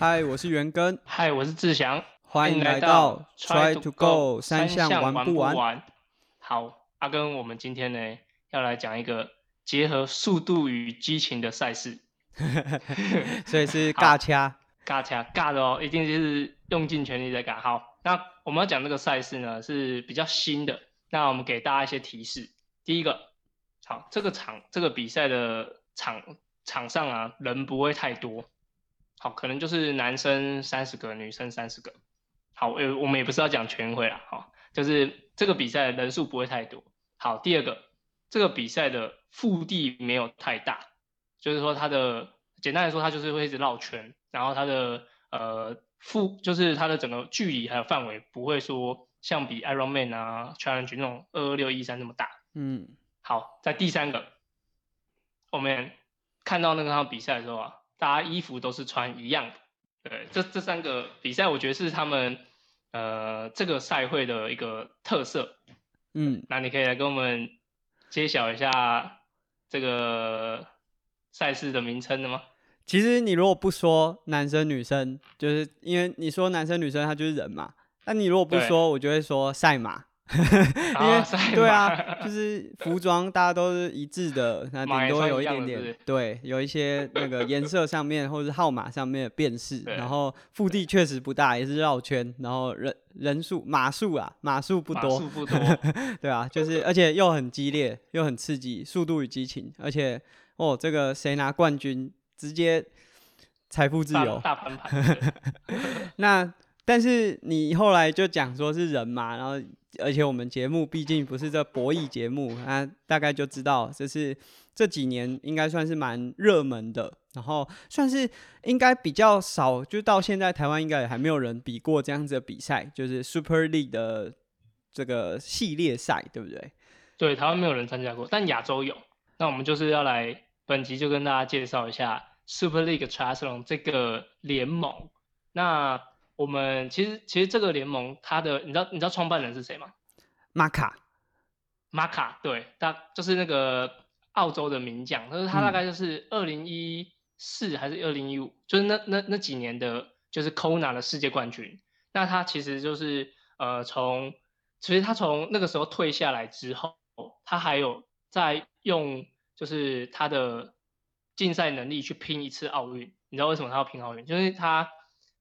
嗨，我是元根，嗨，我是志祥，欢迎来到 Try to Go 三项玩不玩？好，阿根，我们今天呢要来讲一个结合速度与激情的赛事 所以是尬掐，尬掐，尬的哦，一定就是用尽全力在尬。好，那我们要讲这个赛事呢是比较新的，那我们给大家一些提示。第一个，好，这个场这个比赛的场场上啊人不会太多。好，可能就是男生三十个，女生三十个。好，呃，我们也不是要讲全会啦，好，就是这个比赛人数不会太多。好，第二个，这个比赛的腹地没有太大，就是说它的简单来说，它就是会一直绕圈，然后它的呃腹就是它的整个距离还有范围不会说像比 Iron Man 啊 Challenge 那种二二六一三那么大。嗯，好，在第三个，我们看到那个场比赛的时候啊。大家衣服都是穿一样的，对，这这三个比赛，我觉得是他们呃这个赛会的一个特色。嗯，那你可以来跟我们揭晓一下这个赛事的名称的吗？其实你如果不说男生女生，就是因为你说男生女生，他就是人嘛。那你如果不说，我就会说赛马。因为对啊，就是服装大家都是一致的，那顶多有一点点，对，有一些那个颜色上面或者是号码上面的辨识。然后腹地确实不大，也是绕圈。然后人人数码数啊，码数不 多，数不多，对啊，就是而且又很激烈，又很刺激，速度与激情。而且哦，这个谁拿冠军，直接财富自由。那但是你后来就讲说是人嘛，然后。而且我们节目毕竟不是这博弈节目，那大概就知道这是这几年应该算是蛮热门的，然后算是应该比较少，就到现在台湾应该也还没有人比过这样子的比赛，就是 Super League 的这个系列赛，对不对？对，台湾没有人参加过，但亚洲有。那我们就是要来本集就跟大家介绍一下 Super League Triathlon 这个联盟。那我们其实其实这个联盟，它的你知道你知道创办人是谁吗？马卡，马卡，对，他就是那个澳洲的名将，但是他大概就是二零一四还是二零一五，就是那那那几年的，就是 Kona 的世界冠军。那他其实就是呃从，其实他从那个时候退下来之后，他还有在用就是他的竞赛能力去拼一次奥运。你知道为什么他要拼奥运？就是他。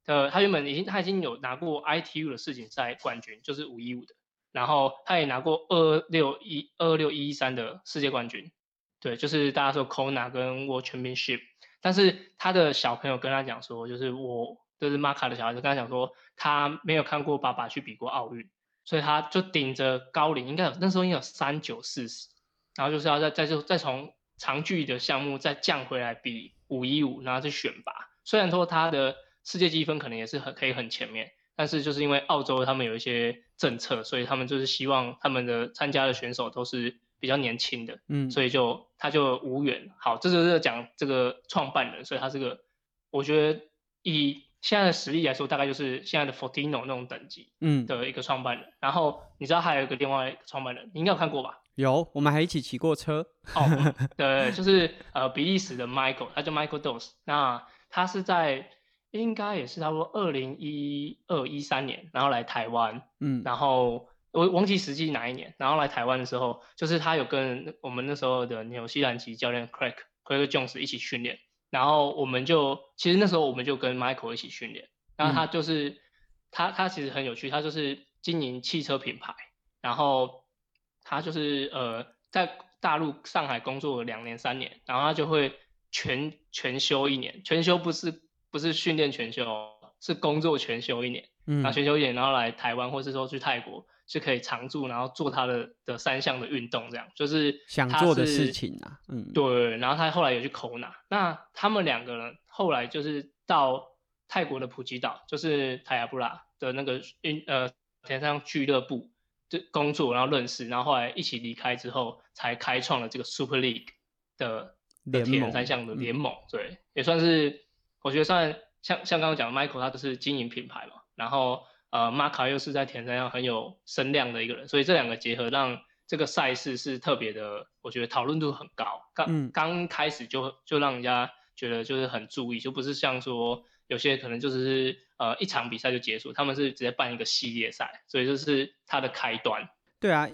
呃，他原本已经他已经有拿过 ITU 的世锦赛冠军，就是五一五的，然后他也拿过二六一二六一三的世界冠军，对，就是大家说 Kona 跟 World Championship，但是他的小朋友跟他讲说，就是我就是马卡的小孩子跟他讲说，他没有看过爸爸去比过奥运，所以他就顶着高龄，应该有那时候应该有三九四十，然后就是要再再就再从长距离的项目再降回来比五一五，然后去选拔，虽然说他的。世界积分可能也是很可以很前面，但是就是因为澳洲他们有一些政策，所以他们就是希望他们的参加的选手都是比较年轻的，嗯，所以就他就无缘。好，这就是讲这个创办人，所以他这个我觉得以现在的实力来说，大概就是现在的 Fortino 那种等级，嗯，的一个创办人。然后你知道还有一个另外一个创办人，你应该有看过吧？有，我们还一起骑过车。哦，对，就是呃比利时的 Michael，他叫 Michael Dos，那他是在。应该也是差不多二零一二一三年，然后来台湾，嗯，然后我忘记实际哪一年，然后来台湾的时候，就是他有跟我们那时候的纽西兰籍教练 Craig Craig Jones 一起训练，然后我们就其实那时候我们就跟 Michael 一起训练，然后他就是他他其实很有趣，他就是经营汽车品牌，然后他就是呃在大陆上海工作了两年三年，然后他就会全全休一年，全休不是。不是训练全休，是工作全休一年，嗯，然后全休一年，然后来台湾，或是说去泰国，是可以常住，然后做他的的三项的运动，这样就是想做的事情啊，嗯，对。然后他后来有去口拿，那他们两个人后来就是到泰国的普吉岛，就是泰亚布拉的那个运呃田上俱乐部就工作，然后认识，然后后来一起离开之后，才开创了这个 Super League 的铁人三项的联盟，对，也算是。我觉得算像像刚刚讲的，Michael 他都是经营品牌嘛，然后呃，马卡又是在田山上很有声量的一个人，所以这两个结合让这个赛事是特别的，我觉得讨论度很高。刚刚开始就就让人家觉得就是很注意，就不是像说有些可能就是呃一场比赛就结束，他们是直接办一个系列赛，所以这是它的开端。对啊。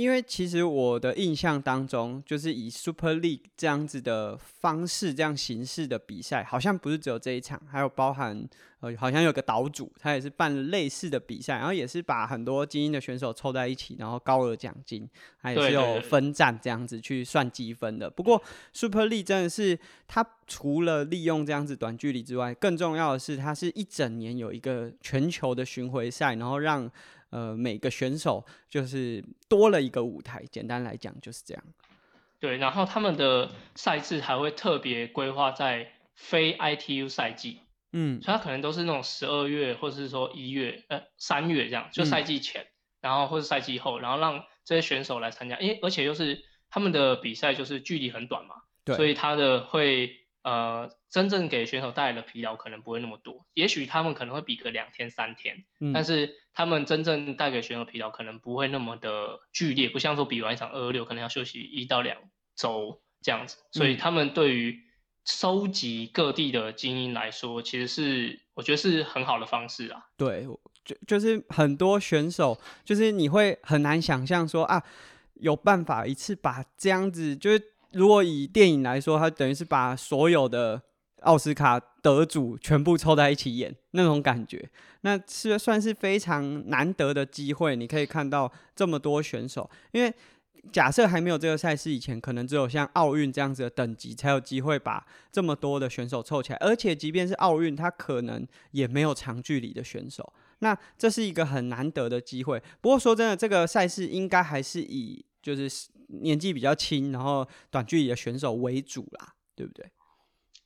因为其实我的印象当中，就是以 Super League 这样子的方式、这样形式的比赛，好像不是只有这一场，还有包含呃，好像有个岛主，他也是办了类似的比赛，然后也是把很多精英的选手凑在一起，然后高额奖金，还是有分站这样子去算积分的。不过 Super League 真的是，它除了利用这样子短距离之外，更重要的是，它是一整年有一个全球的巡回赛，然后让。呃，每个选手就是多了一个舞台，简单来讲就是这样。对，然后他们的赛制还会特别规划在非 ITU 赛季，嗯，所以他可能都是那种十二月或者是说一月、呃三月这样，就赛季前，然后或者赛季后，然后让这些选手来参加，因为而且又是他们的比赛就是距离很短嘛，对，所以他的会。呃，真正给选手带来的疲劳可能不会那么多，也许他们可能会比个两天三天，但是他们真正带给选手疲劳可能不会那么的剧烈，不像说比完一场二二六可能要休息一到两周这样子，所以他们对于收集各地的精英来说，其实是我觉得是很好的方式啊。对，就就是很多选手，就是你会很难想象说啊，有办法一次把这样子就是。如果以电影来说，它等于是把所有的奥斯卡得主全部凑在一起演那种感觉，那是算是非常难得的机会。你可以看到这么多选手，因为假设还没有这个赛事以前，可能只有像奥运这样子的等级才有机会把这么多的选手凑起来。而且即便是奥运，它可能也没有长距离的选手。那这是一个很难得的机会。不过说真的，这个赛事应该还是以就是。年纪比较轻，然后短距离的选手为主啦，对不对？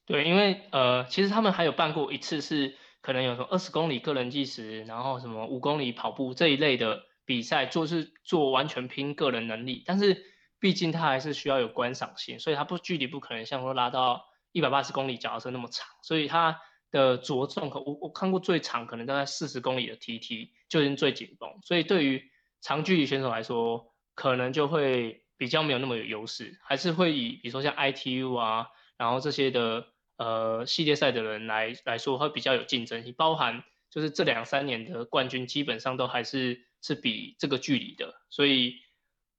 对，因为呃，其实他们还有办过一次，是可能有什么二十公里个人计时，然后什么五公里跑步这一类的比赛，做是做完全拼个人能力，但是毕竟它还是需要有观赏性，所以它不距离不可能像说拉到一百八十公里脚踏车那么长，所以它的着重可我我看过最长可能大概四十公里的 TT 就已经最紧绷，所以对于长距离选手来说，可能就会。比较没有那么有优势，还是会以比如说像 ITU 啊，然后这些的呃系列赛的人来来说，会比较有竞争性。包含就是这两三年的冠军，基本上都还是是比这个距离的。所以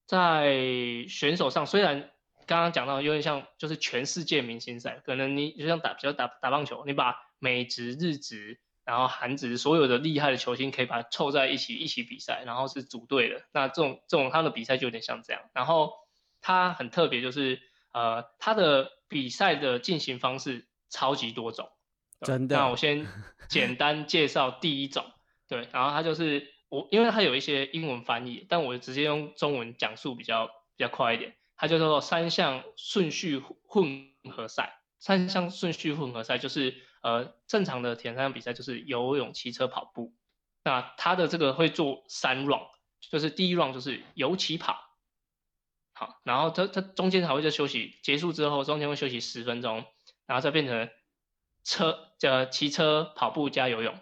在选手上，虽然刚刚讲到有点像就是全世界明星赛，可能你就像打比较打打棒球，你把美职、日职。然后韩职所有的厉害的球星可以把它凑在一起一起比赛，然后是组队的。那这种这种他的比赛就有点像这样。然后他很特别，就是呃他的比赛的进行方式超级多种。真的。那我先 简单介绍第一种，对，然后他就是我，因为他有一些英文翻译，但我直接用中文讲述比较比较快一点。它叫做三项顺序混合赛。三项顺序混合赛就是。呃，正常的田三项比赛就是游泳、骑车、跑步。那他的这个会做三 round，就是第一 round 就是游、骑、跑。好，然后他他中间还会再休息，结束之后中间会休息十分钟，然后再变成车呃骑车、跑步加游泳，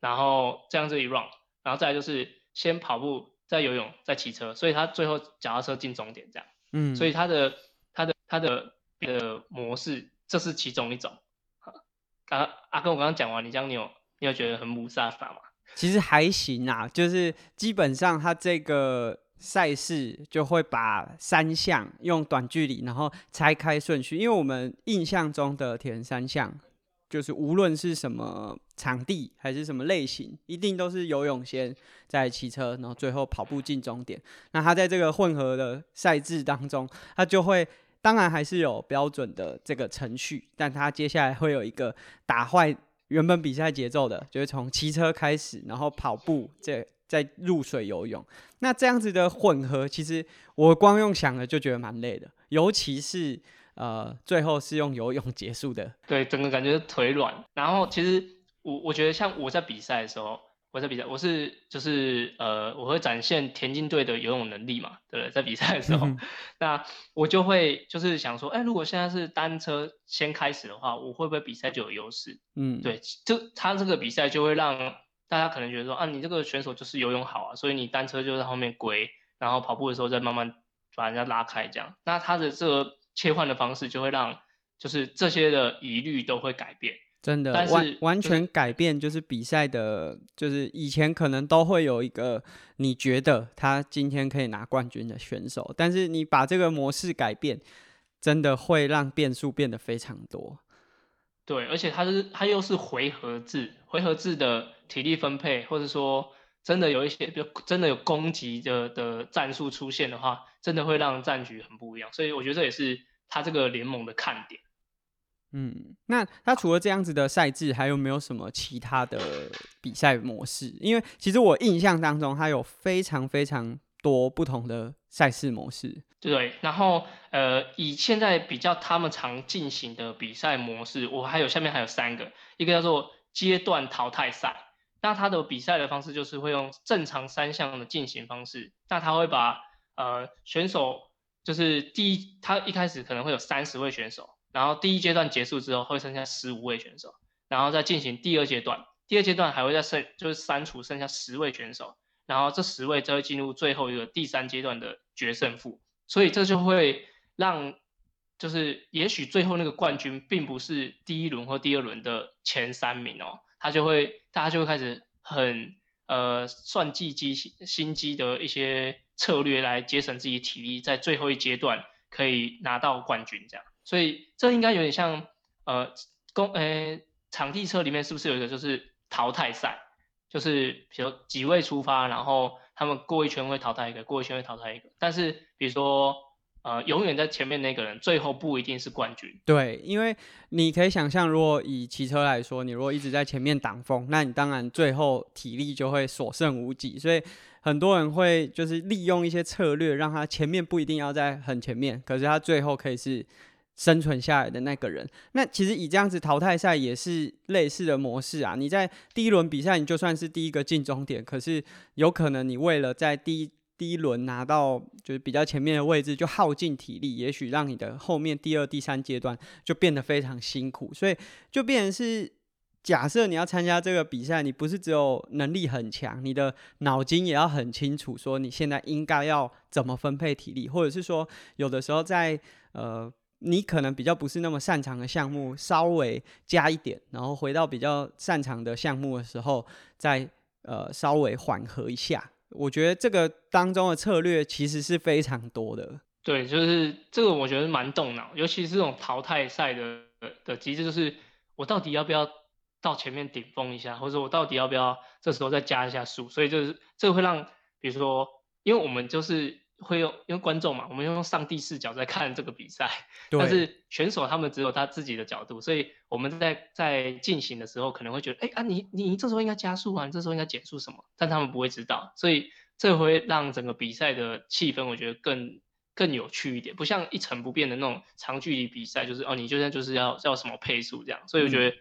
然后这样这一 round，然后再就是先跑步，再游泳，再骑车，所以他最后脚踏车进终点这样。嗯，所以他的他的他的的模式，这是其中一种。啊，阿哥，我刚刚讲完，你这样你有你有觉得很母萨法吗？其实还行啊，就是基本上他这个赛事就会把三项用短距离，然后拆开顺序。因为我们印象中的铁人三项，就是无论是什么场地还是什么类型，一定都是游泳先，再骑车，然后最后跑步进终点。那他在这个混合的赛制当中，他就会。当然还是有标准的这个程序，但他接下来会有一个打坏原本比赛节奏的，就是从骑车开始，然后跑步，再再入水游泳。那这样子的混合，其实我光用想了就觉得蛮累的，尤其是呃最后是用游泳结束的，对，整个感觉腿软。然后其实我我觉得像我在比赛的时候。我在比赛，我是就是呃，我会展现田径队的游泳能力嘛，对不对？在比赛的时候，那我就会就是想说，哎，如果现在是单车先开始的话，我会不会比赛就有优势？嗯，对，就他这个比赛就会让大家可能觉得说，啊，你这个选手就是游泳好啊，所以你单车就在后面归，然后跑步的时候再慢慢把人家拉开这样。那他的这个切换的方式就会让就是这些的疑虑都会改变。真的完完全改变，就是比赛的，就是以前可能都会有一个你觉得他今天可以拿冠军的选手，但是你把这个模式改变，真的会让变数变得非常多。对，而且它是它又是回合制，回合制的体力分配，或者说真的有一些，比如真的有攻击的的战术出现的话，真的会让战局很不一样。所以我觉得这也是他这个联盟的看点。嗯，那他除了这样子的赛制，还有没有什么其他的比赛模式？因为其实我印象当中，他有非常非常多不同的赛事模式。对，然后呃，以现在比较他们常进行的比赛模式，我还有下面还有三个，一个叫做阶段淘汰赛。那他的比赛的方式就是会用正常三项的进行方式，那他会把呃选手就是第一，他一开始可能会有三十位选手。然后第一阶段结束之后，会剩下十五位选手，然后再进行第二阶段。第二阶段还会再剩，就是删除剩下十位选手，然后这十位就会进入最后一个第三阶段的决胜负。所以这就会让，就是也许最后那个冠军并不是第一轮或第二轮的前三名哦，他就会大家就会开始很呃算计机心机的一些策略来节省自己体力，在最后一阶段可以拿到冠军这样。所以这应该有点像，呃，公，呃，场地车里面是不是有一个就是淘汰赛，就是比如几位出发，然后他们过一圈会淘汰一个，过一圈会淘汰一个，但是比如说，呃，永远在前面那个人，最后不一定是冠军。对，因为你可以想象，如果以骑车来说，你如果一直在前面挡风，那你当然最后体力就会所剩无几，所以很多人会就是利用一些策略，让他前面不一定要在很前面，可是他最后可以是。生存下来的那个人，那其实以这样子淘汰赛也是类似的模式啊。你在第一轮比赛，你就算是第一个进终点，可是有可能你为了在第一第一轮拿到就是比较前面的位置，就耗尽体力，也许让你的后面第二、第三阶段就变得非常辛苦。所以就变成是，假设你要参加这个比赛，你不是只有能力很强，你的脑筋也要很清楚，说你现在应该要怎么分配体力，或者是说有的时候在呃。你可能比较不是那么擅长的项目，稍微加一点，然后回到比较擅长的项目的时候，再呃稍微缓和一下。我觉得这个当中的策略其实是非常多的。对，就是这个我觉得蛮动脑，尤其是这种淘汰赛的的机制，就是我到底要不要到前面顶峰一下，或者我到底要不要这时候再加一下速？所以就是这个会让，比如说，因为我们就是。会用因为观众嘛，我们用上帝视角在看这个比赛，但是选手他们只有他自己的角度，所以我们在在进行的时候可能会觉得，哎啊，你你这时候应该加速啊，你这时候应该减速什么，但他们不会知道，所以这会让整个比赛的气氛我觉得更更有趣一点，不像一成不变的那种长距离比赛，就是哦，你就算就是要要什么配速这样，所以我觉得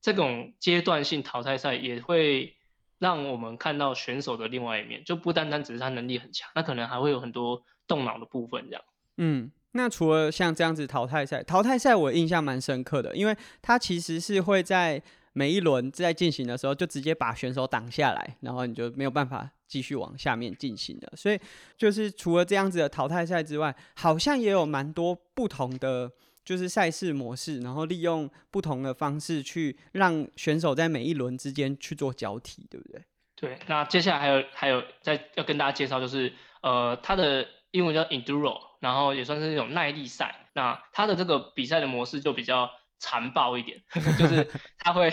这种阶段性淘汰赛也会。让我们看到选手的另外一面，就不单单只是他能力很强，那可能还会有很多动脑的部分这样。嗯，那除了像这样子淘汰赛，淘汰赛我印象蛮深刻的，因为它其实是会在每一轮在进行的时候，就直接把选手挡下来，然后你就没有办法继续往下面进行的。所以就是除了这样子的淘汰赛之外，好像也有蛮多不同的。就是赛事模式，然后利用不同的方式去让选手在每一轮之间去做交替，对不对？对。那接下来还有还有再要跟大家介绍，就是呃，它的英文叫 enduro，然后也算是一种耐力赛。那它的这个比赛的模式就比较残暴一点，就是它会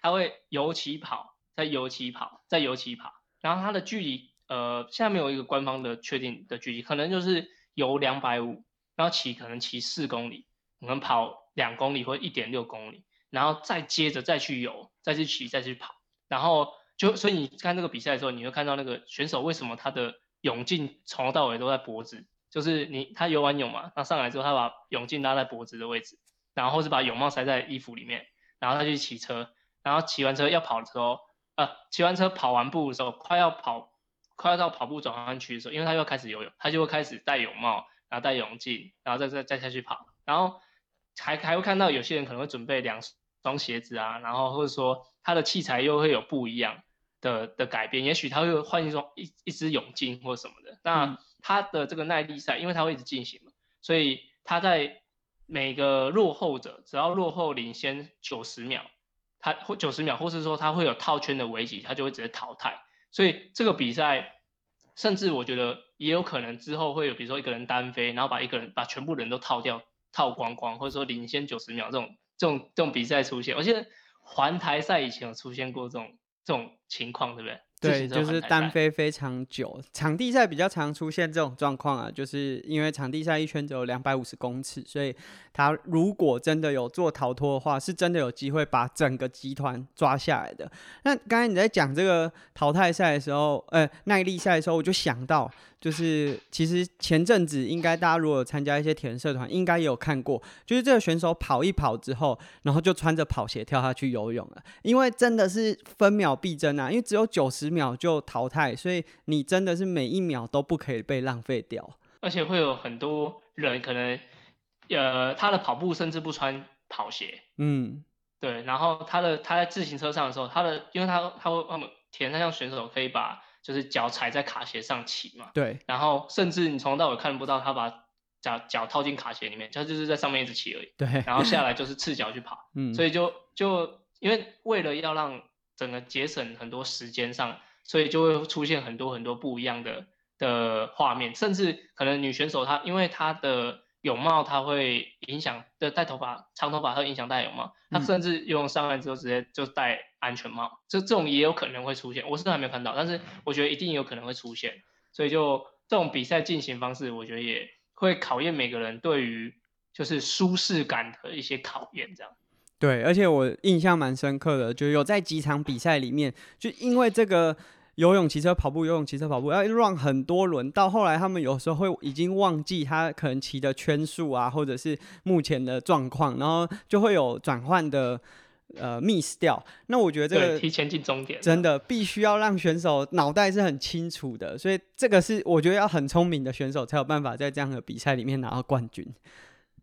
它会游起跑，再游起跑，再游起跑。然后它的距离呃，现在没有一个官方的确定的距离，可能就是游两百五，然后骑可能骑四公里。我们跑两公里或一点六公里，然后再接着再去游，再去骑，再去跑，然后就所以你看这个比赛的时候，你会看到那个选手为什么他的泳镜从头到尾都在脖子，就是你他游完泳嘛，他上来之后他把泳镜拉在脖子的位置，然后是把泳帽塞在衣服里面，然后他去骑车，然后骑完车要跑的时候，呃，骑完车跑完步的时候，快要跑快要到跑步转换区的时候，因为他又开始游泳，他就会开始戴泳帽，然后戴泳镜，然后再再再下去跑，然后。还还会看到有些人可能会准备两双鞋子啊，然后或者说他的器材又会有不一样的的改变，也许他会换一双一一只泳镜或什么的。那他的这个耐力赛，因为他会一直进行嘛，所以他在每个落后者只要落后领先九十秒，他或九十秒，或是说他会有套圈的危机，他就会直接淘汰。所以这个比赛，甚至我觉得也有可能之后会有，比如说一个人单飞，然后把一个人把全部人都套掉，套光光，或者说领先九十秒这种这种这种比赛出现。我记得环台赛以前有出现过这种这种情况，对不对？对，就是单飞非常久，场地赛比较常出现这种状况啊，就是因为场地赛一圈只有两百五十公尺，所以他如果真的有做逃脱的话，是真的有机会把整个集团抓下来的。那刚才你在讲这个淘汰赛的时候，呃，耐力赛的时候，我就想到。就是其实前阵子应该大家如果参加一些田社团，应该也有看过，就是这个选手跑一跑之后，然后就穿着跑鞋跳下去游泳了，因为真的是分秒必争啊，因为只有九十秒就淘汰，所以你真的是每一秒都不可以被浪费掉。而且会有很多人可能，呃，他的跑步甚至不穿跑鞋，嗯，对，然后他的他在自行车上的时候，他的因为他他会他们铁人三项选手可以把。就是脚踩在卡鞋上骑嘛，对，然后甚至你从头到尾看不到他把脚脚套进卡鞋里面，他就是在上面一直骑而已，对，然后下来就是赤脚去跑，嗯，所以就就因为为了要让整个节省很多时间上，所以就会出现很多很多不一样的的画面，甚至可能女选手她因为她的。泳帽它会影响的戴头发长头发会影响戴泳帽，他甚至游泳上岸之后直接就戴安全帽，这这种也有可能会出现，我是还没有看到，但是我觉得一定有可能会出现，所以就这种比赛进行方式，我觉得也会考验每个人对于就是舒适感的一些考验，这样。对，而且我印象蛮深刻的，就有在几场比赛里面，就因为这个。游泳、骑车、跑步，游泳、骑车、跑步，要 run 很多轮，到后来他们有时候会已经忘记他可能骑的圈数啊，或者是目前的状况，然后就会有转换的呃 miss 掉。那我觉得这个提前进终点，真的必须要让选手脑袋是很清楚的，所以这个是我觉得要很聪明的选手才有办法在这样的比赛里面拿到冠军。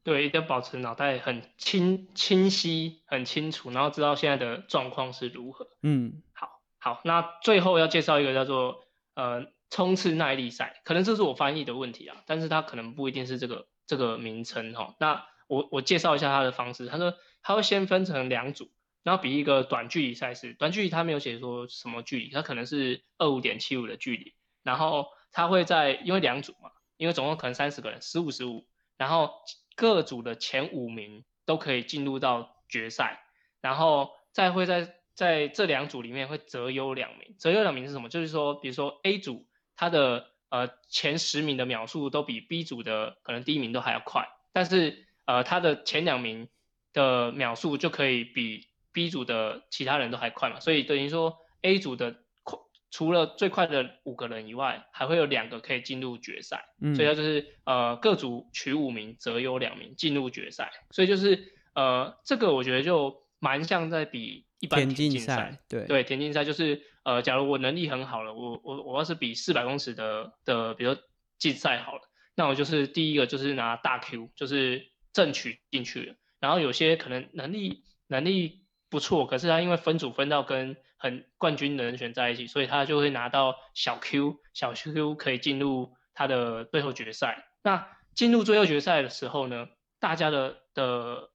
对，一定要保持脑袋很清清晰、很清楚，然后知道现在的状况是如何。嗯，好。好，那最后要介绍一个叫做呃冲刺耐力赛，可能这是我翻译的问题啊，但是它可能不一定是这个这个名称哈。那我我介绍一下它的方式，他说他会先分成两组，然后比一个短距离赛事，短距离他没有写说什么距离，它可能是二五点七五的距离，然后他会在因为两组嘛，因为总共可能三十个人，十五十五，然后各组的前五名都可以进入到决赛，然后再会在。在这两组里面会择优两名，择优两名是什么？就是说，比如说 A 组它的呃前十名的秒数都比 B 组的可能第一名都还要快，但是呃它的前两名的秒数就可以比 B 组的其他人都还快嘛，所以等于说 A 组的快除了最快的五个人以外，还会有两个可以进入决赛，嗯所以它就是呃各组取五名，择优两名进入决赛，所以就是呃这个我觉得就蛮像在比。一般田径赛，对对，田径赛就是呃，假如我能力很好了，我我我要是比四百公尺的的，比如竞赛好了，那我就是第一个就是拿大 Q，就是正取进去了。然后有些可能能力能力不错，可是他因为分组分到跟很冠军的人选在一起，所以他就会拿到小 Q，小 Q 可以进入他的最后决赛。那进入最后决赛的时候呢，大家的的。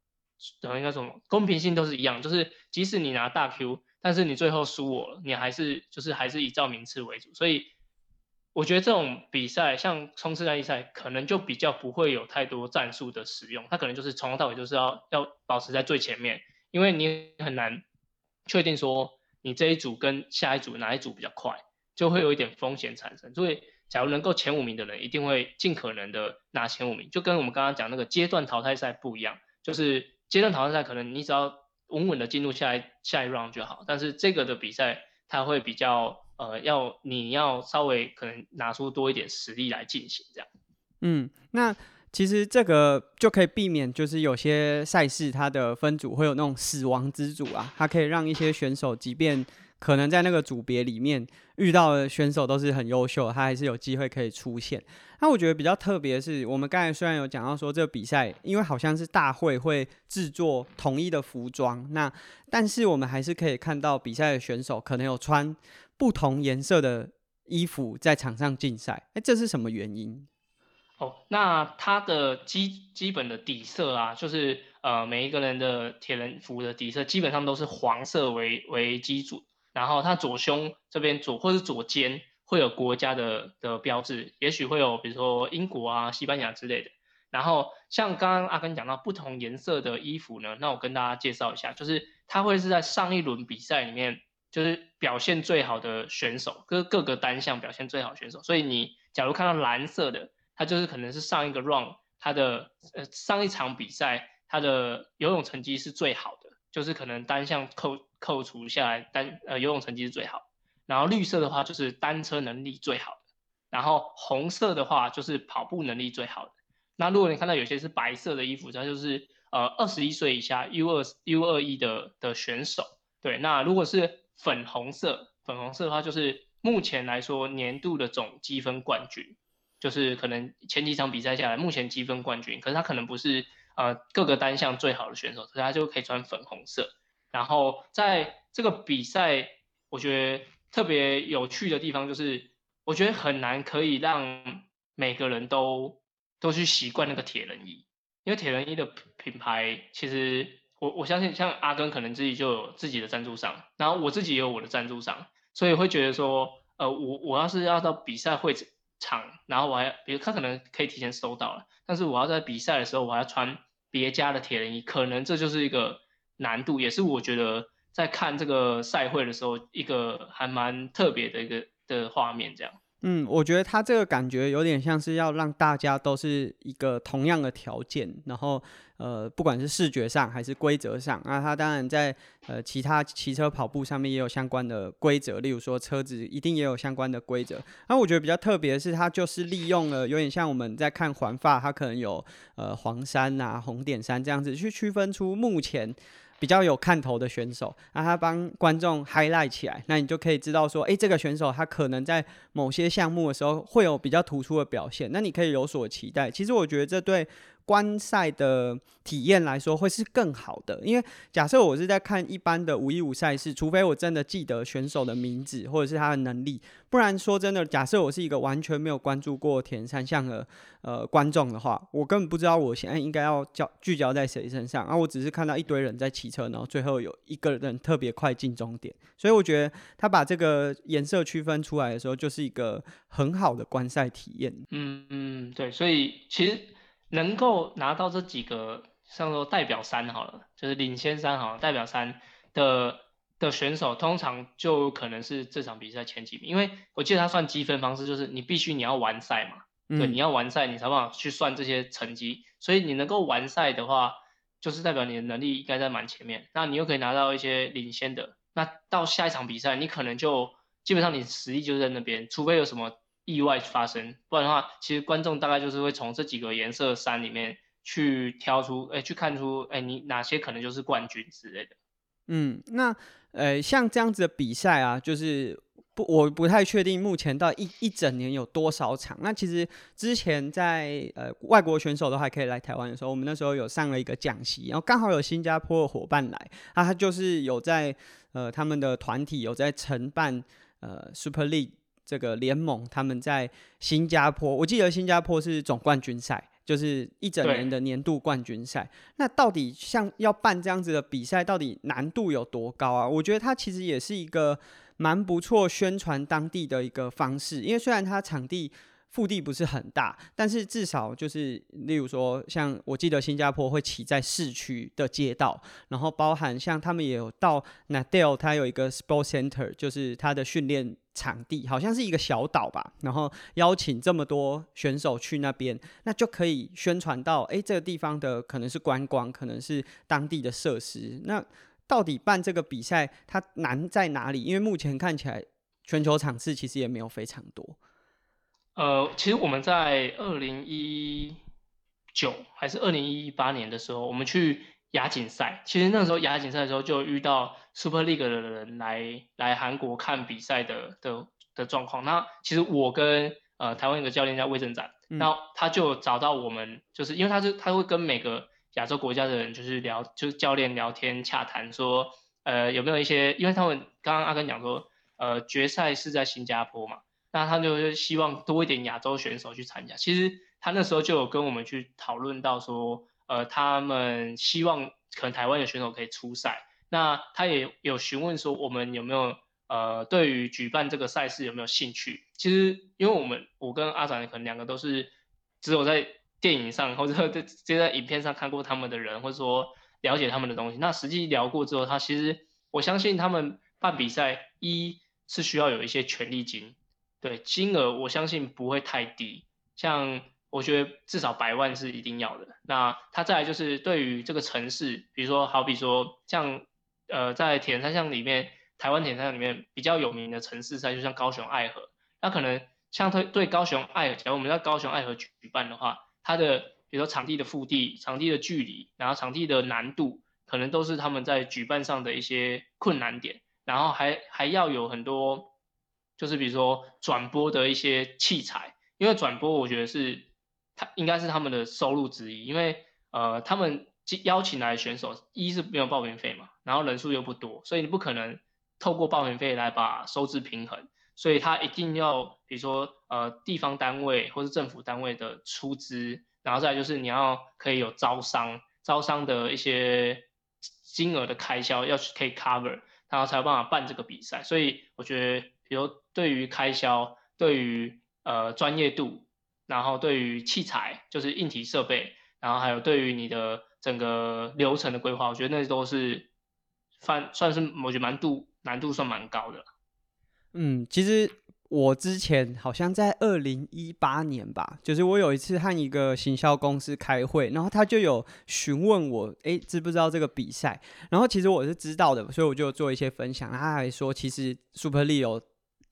等于那种公平性都是一样，就是即使你拿大 Q，但是你最后输我了，你还是就是还是以照名次为主。所以我觉得这种比赛，像冲刺耐力赛，可能就比较不会有太多战术的使用，它可能就是从头到尾就是要要保持在最前面，因为你很难确定说你这一组跟下一组哪一组比较快，就会有一点风险产生。所以假如能够前五名的人，一定会尽可能的拿前五名，就跟我们刚刚讲那个阶段淘汰赛不一样，就是。阶段淘汰赛可能你只要稳稳的进入下一下一 round 就好，但是这个的比赛它会比较呃要你要稍微可能拿出多一点实力来进行这样。嗯，那其实这个就可以避免，就是有些赛事它的分组会有那种死亡之组啊，它可以让一些选手即便。可能在那个组别里面遇到的选手都是很优秀，他还是有机会可以出现。那我觉得比较特别的是，我们刚才虽然有讲到说这个比赛，因为好像是大会会制作统一的服装，那但是我们还是可以看到比赛的选手可能有穿不同颜色的衣服在场上竞赛。哎，这是什么原因？哦，那它的基基本的底色啊，就是呃每一个人的铁人服的底色基本上都是黄色为为基础，然后它左胸这边左或是左肩会有国家的的标志，也许会有比如说英国啊、西班牙之类的。然后像刚刚阿根讲到不同颜色的衣服呢，那我跟大家介绍一下，就是它会是在上一轮比赛里面就是表现最好的选手，各各个单项表现最好选手，所以你假如看到蓝色的。他就是可能是上一个 run，他的呃上一场比赛他的游泳成绩是最好的，就是可能单项扣扣除下来单呃游泳成绩是最好。然后绿色的话就是单车能力最好的，然后红色的话就是跑步能力最好的。那如果你看到有些是白色的衣服，它就是呃二十一岁以下 U 二 U 二一的的选手。对，那如果是粉红色，粉红色的话就是目前来说年度的总积分冠军。就是可能前几场比赛下来，目前积分冠军，可是他可能不是呃各个单项最好的选手，所以他就可以穿粉红色。然后在这个比赛，我觉得特别有趣的地方就是，我觉得很难可以让每个人都都去习惯那个铁人衣，因为铁人衣的品牌其实我我相信像阿根可能自己就有自己的赞助商，然后我自己也有我的赞助商，所以会觉得说，呃，我我要是要到比赛会。场，然后我还，比如他可能可以提前收到了，但是我要在比赛的时候，我还要穿别家的铁人衣，可能这就是一个难度，也是我觉得在看这个赛会的时候，一个还蛮特别的一个的画面，这样。嗯，我觉得他这个感觉有点像是要让大家都是一个同样的条件，然后呃，不管是视觉上还是规则上，那他当然在呃其他骑车跑步上面也有相关的规则，例如说车子一定也有相关的规则。那我觉得比较特别的是，他就是利用了有点像我们在看环发，它可能有呃黄山啊、红点山这样子去区分出目前。比较有看头的选手，那他帮观众 highlight 起来，那你就可以知道说，诶，这个选手他可能在某些项目的时候会有比较突出的表现，那你可以有所期待。其实我觉得这对。观赛的体验来说会是更好的，因为假设我是在看一般的五一五赛事，除非我真的记得选手的名字或者是他的能力，不然说真的，假设我是一个完全没有关注过田三项的呃观众的话，我根本不知道我现在应该要焦聚焦在谁身上，然后我只是看到一堆人在骑车，然后最后有一个人特别快进终点，所以我觉得他把这个颜色区分出来的时候，就是一个很好的观赛体验。嗯嗯，对，所以其实。能够拿到这几个，像说代表三好了，就是领先三好了，代表三的的选手，通常就可能是这场比赛前几名，因为我记得他算积分方式，就是你必须你要完赛嘛，对，你要完赛，你才办法去算这些成绩，所以你能够完赛的话，就是代表你的能力应该在蛮前面，那你又可以拿到一些领先的，那到下一场比赛，你可能就基本上你实力就在那边，除非有什么。意外发生，不然的话，其实观众大概就是会从这几个颜色衫里面去挑出，哎，去看出，哎，你哪些可能就是冠军之类的。嗯，那呃，像这样子的比赛啊，就是不，我不太确定目前到一一整年有多少场。那其实之前在呃外国选手都还可以来台湾的时候，我们那时候有上了一个讲席，然后刚好有新加坡的伙伴来，啊，他就是有在呃他们的团体有在承办呃 Super League。这个联盟他们在新加坡，我记得新加坡是总冠军赛，就是一整年的年度冠军赛。那到底像要办这样子的比赛，到底难度有多高啊？我觉得它其实也是一个蛮不错宣传当地的一个方式，因为虽然它场地。腹地不是很大，但是至少就是，例如说，像我记得新加坡会骑在市区的街道，然后包含像他们也有到 Nadale，它有一个 Sport Center，就是它的训练场地，好像是一个小岛吧，然后邀请这么多选手去那边，那就可以宣传到，哎，这个地方的可能是观光，可能是当地的设施。那到底办这个比赛它难在哪里？因为目前看起来全球场次其实也没有非常多。呃，其实我们在二零一九还是二零一八年的时候，我们去亚锦赛。其实那时候亚锦赛的时候，就遇到 Super League 的人来来韩国看比赛的的的状况。那其实我跟呃台湾一个教练叫魏正展，然后他就找到我们，就是因为他是他会跟每个亚洲国家的人就是聊，就是教练聊天洽谈，说呃有没有一些，因为他们刚刚阿根讲说，呃决赛是在新加坡嘛。那他就是希望多一点亚洲选手去参加。其实他那时候就有跟我们去讨论到说，呃，他们希望可能台湾的选手可以出赛。那他也有询问说，我们有没有呃对于举办这个赛事有没有兴趣？其实因为我们我跟阿展可能两个都是只有在电影上或者在接在影片上看过他们的人，或者说了解他们的东西。那实际聊过之后，他其实我相信他们办比赛一是需要有一些权利金。对金额，我相信不会太低，像我觉得至少百万是一定要的。那它再来就是对于这个城市，比如说好比说像呃在铁人三项里面，台湾铁人三项里面比较有名的城市赛，就像高雄爱河，那可能像对对高雄爱河，假如我们在高雄爱河举办的话，它的比如说场地的腹地、场地的距离，然后场地的难度，可能都是他们在举办上的一些困难点，然后还还要有很多。就是比如说转播的一些器材，因为转播我觉得是他应该是他们的收入之一，因为呃他们邀请来的选手一是没有报名费嘛，然后人数又不多，所以你不可能透过报名费来把收支平衡，所以他一定要比如说呃地方单位或是政府单位的出资，然后再就是你要可以有招商，招商的一些金额的开销要去可以 cover，然后才有办法办这个比赛，所以我觉得比如。对于开销，对于呃专业度，然后对于器材，就是硬体设备，然后还有对于你的整个流程的规划，我觉得那都是算算是我觉得蛮度难度算蛮高的。嗯，其实我之前好像在二零一八年吧，就是我有一次和一个行销公司开会，然后他就有询问我，哎，知不知道这个比赛？然后其实我是知道的，所以我就做一些分享。他还说，其实 Super Leo。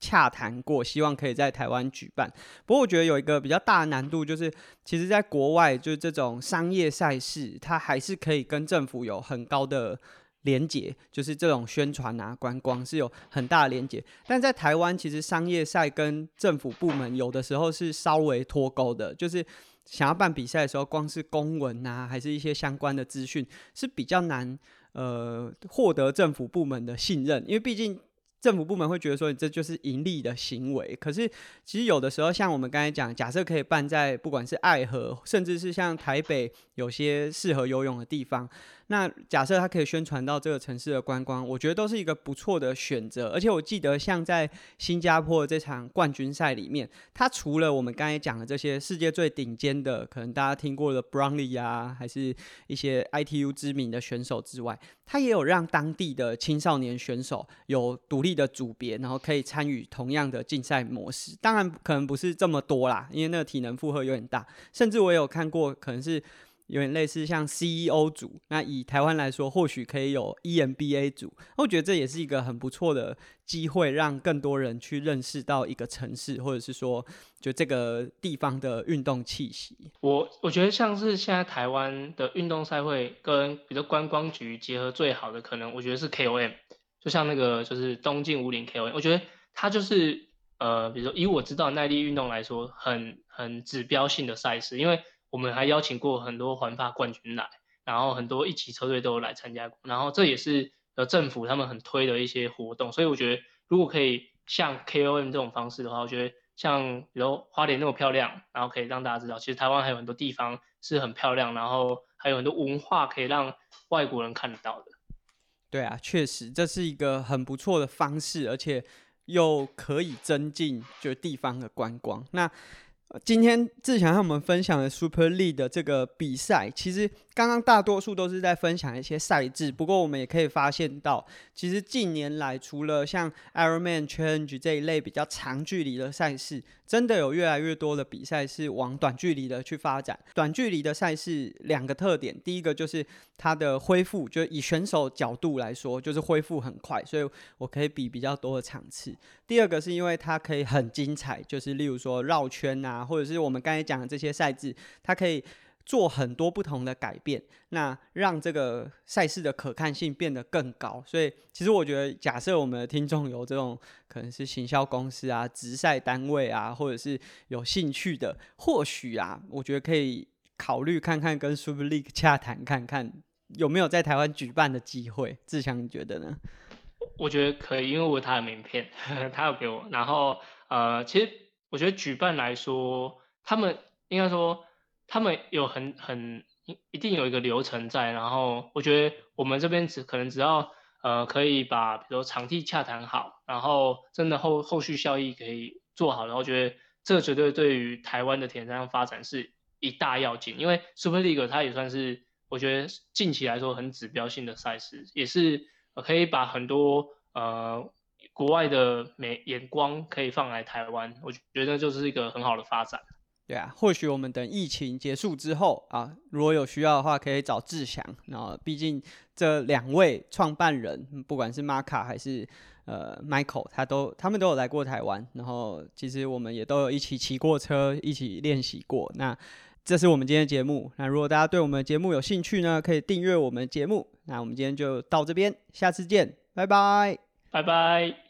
洽谈过，希望可以在台湾举办。不过我觉得有一个比较大的难度，就是其实在国外，就是这种商业赛事，它还是可以跟政府有很高的连结，就是这种宣传啊、观光是有很大的连结。但在台湾，其实商业赛跟政府部门有的时候是稍微脱钩的，就是想要办比赛的时候，光是公文啊，还是一些相关的资讯是比较难呃获得政府部门的信任，因为毕竟。政府部门会觉得说你这就是盈利的行为，可是其实有的时候，像我们刚才讲，假设可以办在不管是爱河，甚至是像台北有些适合游泳的地方。那假设它可以宣传到这个城市的观光，我觉得都是一个不错的选择。而且我记得像在新加坡这场冠军赛里面，它除了我们刚才讲的这些世界最顶尖的，可能大家听过的 Brownlee 啊，还是一些 ITU 知名的选手之外，它也有让当地的青少年选手有独立的组别，然后可以参与同样的竞赛模式。当然可能不是这么多啦，因为那个体能负荷有点大。甚至我有看过，可能是。有点类似像 CEO 组，那以台湾来说，或许可以有 EMBA 组。我觉得这也是一个很不错的机会，让更多人去认识到一个城市，或者是说，就这个地方的运动气息。我我觉得像是现在台湾的运动赛会跟比如观光局结合最好的，可能我觉得是 KOM，就像那个就是东晋五岭 KOM，我觉得它就是呃，比如说以我知道耐力运动来说，很很指标性的赛事，因为。我们还邀请过很多环法冠军来，然后很多一级车队都有来参加过，然后这也是呃政府他们很推的一些活动，所以我觉得如果可以像 KOM 这种方式的话，我觉得像比如花莲那么漂亮，然后可以让大家知道，其实台湾还有很多地方是很漂亮，然后还有很多文化可以让外国人看得到的。对啊，确实这是一个很不错的方式，而且又可以增进就地方的观光。那今天志强和我们分享的 Super League 的这个比赛，其实。刚刚大多数都是在分享一些赛制，不过我们也可以发现到，其实近年来除了像 Ironman Challenge 这一类比较长距离的赛事，真的有越来越多的比赛是往短距离的去发展。短距离的赛事两个特点，第一个就是它的恢复，就以选手角度来说，就是恢复很快，所以我可以比比较多的场次。第二个是因为它可以很精彩，就是例如说绕圈啊，或者是我们刚才讲的这些赛制，它可以。做很多不同的改变，那让这个赛事的可看性变得更高。所以，其实我觉得，假设我们的听众有这种可能是行销公司啊、直赛单位啊，或者是有兴趣的，或许啊，我觉得可以考虑看看跟 Super League 洽谈，看看有没有在台湾举办的机会。志强，你觉得呢？我觉得可以，因为我有他的名片，他有给我，然后。呃，其实我觉得举办来说，他们应该说他们有很很一定有一个流程在，然后我觉得我们这边只可能只要呃可以把比如场地洽谈好，然后真的后后续效益可以做好，然后觉得这绝对对于台湾的田三发展是一大要紧，因为 Super League 它也算是我觉得近期来说很指标性的赛事，也是可以把很多呃。国外的美眼光可以放来台湾，我觉得就是一个很好的发展。对啊，或许我们等疫情结束之后啊，如果有需要的话，可以找志祥。然后，毕竟这两位创办人，不管是马卡还是呃 Michael，他都他们都有来过台湾。然后，其实我们也都有一起骑过车，一起练习过。那这是我们今天的节目。那如果大家对我们的节目有兴趣呢，可以订阅我们节目。那我们今天就到这边，下次见，拜拜。拜拜。